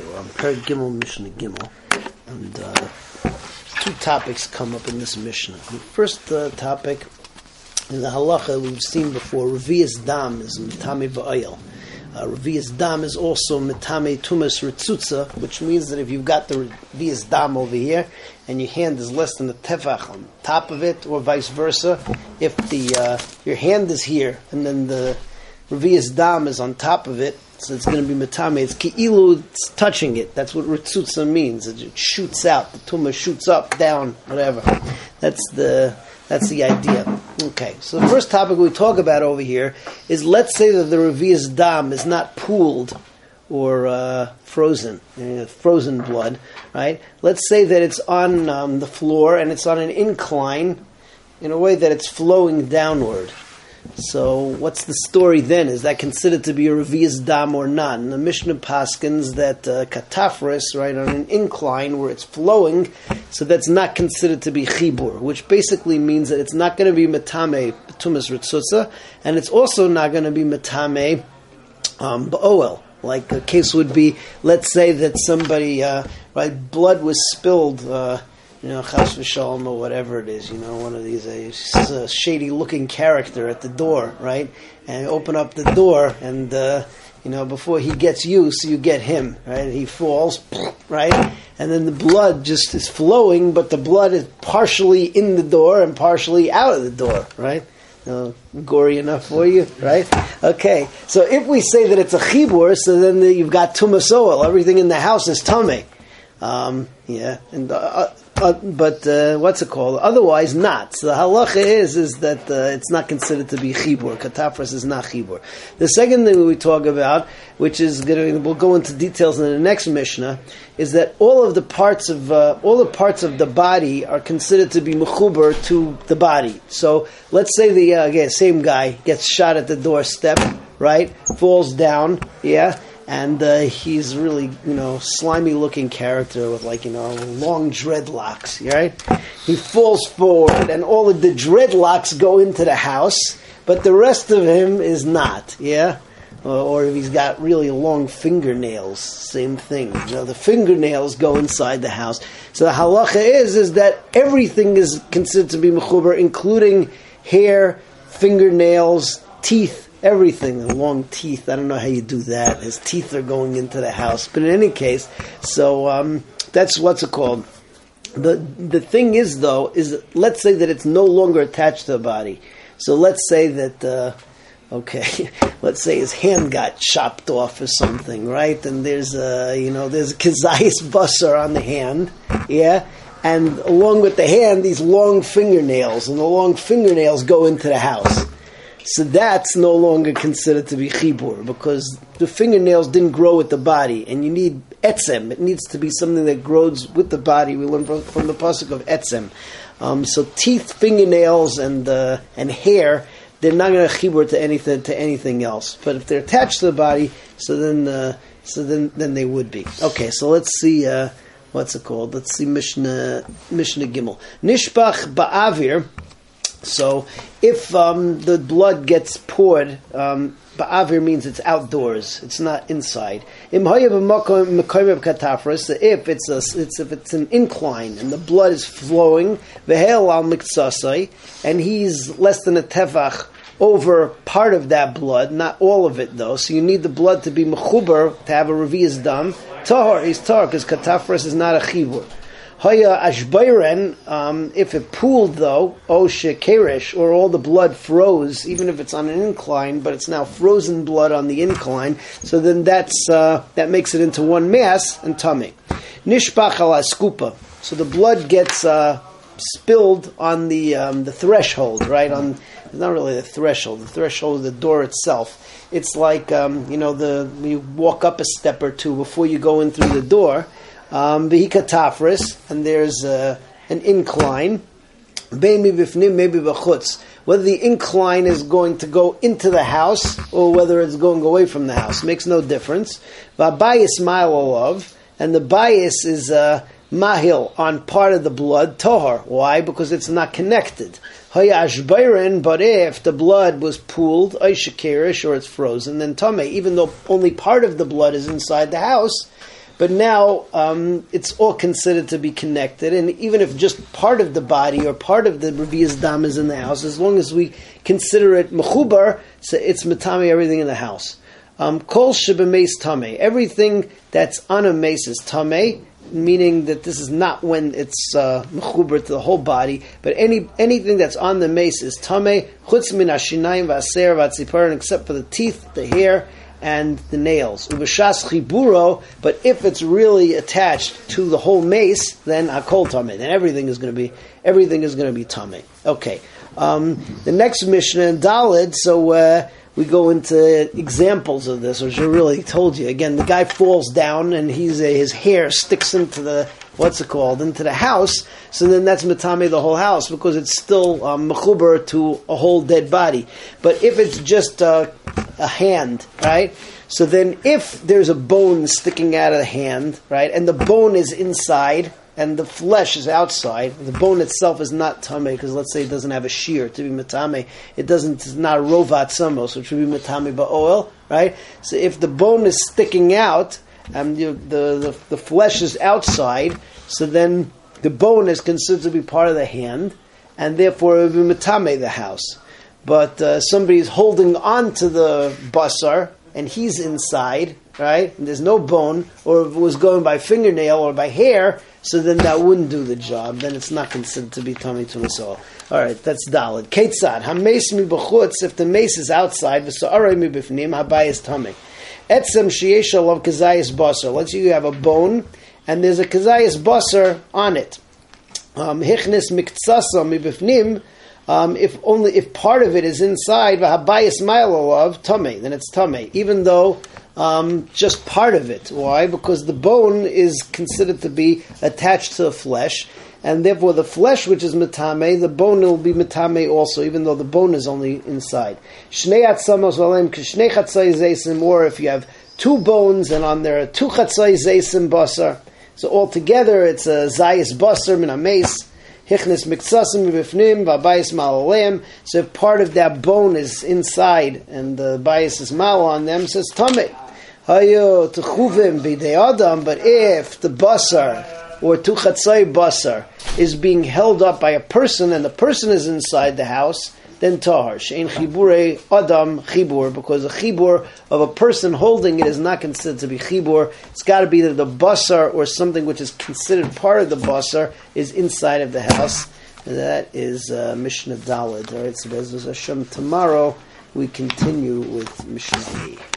Okay, well, Per Gimel Mishnah Gimel, and uh, two topics come up in this Mishnah. The first uh, topic in the halacha we've seen before, Revius Dam is Mitame Va'ayel. Uh, Revius Dam is also Mitame Tumas Ritzutza, which means that if you've got the Revius Dam over here and your hand is less than the tefach on top of it, or vice versa, if the uh, your hand is here and then the Revius Dam is on top of it, so it's going to be metame. It's ki'ilu, it's touching it. That's what ritzutza means. It shoots out. The tumah shoots up, down, whatever. That's the that's the idea. Okay, so the first topic we talk about over here is let's say that the revius dam is not pooled or uh, frozen, uh, frozen blood, right? Let's say that it's on um, the floor and it's on an incline in a way that it's flowing downward. So what's the story then? Is that considered to be a revius dam or not? And the Mishnah paskins that uh, right, on an incline where it's flowing, so that's not considered to be chibur, which basically means that it's not going to be metame tumas ritzutza, and it's also not going to be metame um, ba'oel. Like the case would be, let's say that somebody, uh, right, blood was spilled. Uh, you know, Chas v'shalom or whatever it is, you know, one of these a, shady looking character at the door, right? And open up the door, and uh, you know, before he gets you, so you get him, right? He falls, right? And then the blood just is flowing, but the blood is partially in the door and partially out of the door, right? Uh, gory enough for you, right? Okay, so if we say that it's a chibur, so then the, you've got tumasoel. Everything in the house is tummy. Um, yeah, and uh, uh, but uh, what's it called? Otherwise, not. So the halacha is is that uh, it's not considered to be chibur. Katafras is not chibur. The second thing we talk about, which is going we'll go into details in the next mishnah, is that all of the parts of uh, all the parts of the body are considered to be mechuber to the body. So let's say the uh, again same guy gets shot at the doorstep, right? Falls down, yeah and uh, he's really you know slimy looking character with like you know long dreadlocks right? He falls forward and all of the dreadlocks go into the house but the rest of him is not yeah? Or, if he's got really long fingernails same thing. You know the fingernails go inside the house. So the halacha is is that everything is considered to be mechuber including hair fingernails teeth everything, long teeth. I don't know how you do that. His teeth are going into the house. But in any case, so um, that's what's it called. The the thing is though is let's say that it's no longer attached to the body. So let's say that uh, okay, let's say his hand got chopped off or something, right? And there's a you know there's a kazayas busser on the hand, yeah. And along with the hand, these long fingernails, and the long fingernails go into the house. So that's no longer considered to be chibur because the fingernails didn't grow with the body, and you need etzem. It needs to be something that grows with the body. We learn from, from the pasuk of etzem. Um, so teeth, fingernails, and uh, and hair, they're not going to chibur to anything to anything else. But if they're attached to the body, so then uh, so then then they would be. Okay, so let's see. Uh, what's it called? Let's see Mishnah Mishnah Gimel Nishbach Ba'avir. So if um, the blood gets poured, um, ba'avir means it's outdoors; it's not inside. If it's a, it's if it's an incline and the blood is flowing, the halamitsasi and he's less than a tefach over part of that blood, not all of it though. So you need the blood to be mechuber to have a revius dam. Tahor is tahor because katafras is not a chibur. Haya ashbayren, um, if it pooled though, oshe keresh, or all the blood froze, even if it's on an incline, but it's now frozen blood on the incline, so then that's, uh, that makes it into one mass and tummy. Nishbach ala skupa. So the blood gets, uh, spilled on the, um, the threshold, right? On, not really the threshold, the threshold is the door itself. It's like, um, you know, the, you walk up a step or two before you go in through the door, um, and there's uh, an incline. Maybe b'chutz. Whether the incline is going to go into the house or whether it's going away from the house makes no difference. V'abayis ma'alov, and the bayis is uh, mahil on part of the blood tohar. Why? Because it's not connected. Hayashbairin, but if the blood was pooled, aishakirish, or it's frozen, then tame, even though only part of the blood is inside the house, but now um, it's all considered to be connected. And even if just part of the body or part of the Revi'as Dam is in the house, as long as we consider it mechubar, so it's matami everything in the house. Um, Kol mace tame. Everything that's on a mace is tame meaning that this is not when it's uh, to the whole body, but any anything that's on the mace is tame chutz min ashinayim v'aser v'atziparin, except for the teeth, the hair, and the nails. Ubashas chiburo, but if it's really attached to the whole mace, then akol tame. Then everything is going to be everything is going to be tame. Okay. Um, the next Mishnah in Dalid. So. Uh, we go into examples of this, which I really told you. Again, the guy falls down and he's a, his hair sticks into the what's it called into the house. So then that's matame the whole house because it's still um, mechuber to a whole dead body. But if it's just a, a hand, right? So then, if there's a bone sticking out of the hand, right, and the bone is inside, and the flesh is outside. The bone itself is not tame because let's say it doesn't have a shear to be matame. It doesn't. It's not rovat samos, which would be matame but oil, right? So if the bone is sticking out and the, the the flesh is outside, so then the bone is considered to be part of the hand, and therefore it would be matame the house. But uh, somebody is holding on to the basar and he's inside, right? And there's no bone, or if it was going by fingernail or by hair, so then that wouldn't do the job. Then it's not considered to be tummy to all. All right, that's dalid. Ketzad hames mi b'chutz. If the mace is outside, v'sa'arei mi b'fnim habayis tummy. Etzem sheyesh alav kazayis basar. Let's say you have a bone and there's a kazayis basar on it. Um, hichnis miktsasa mi b'fnim. Um, if only if part of it is inside v'habayis mile of tame, then it's tame. Even though um, just part of it. Why? Because the bone is considered to be attached to the flesh, and therefore the flesh, which is metame, the bone will be metame also, even though the bone is only inside. Or if you have two bones and on there are two chatzai basar, so altogether it's a zayis basar min ames. V'abayis. So if part of that bone is inside and the bayis is mal on them, says tameh. Hayo techuvim adam, but if the basar or tuchatzai basar is being held up by a person and the person is inside the house, then tahar. Shein chibure adam chibur, because the chibur of a person holding it is not considered to be chibur. It's got to be that the basar or something which is considered part of the basar is inside of the house. And that is uh, Mishnah Dalid. All right, so there's Hashem tomorrow. We continue with Mishnah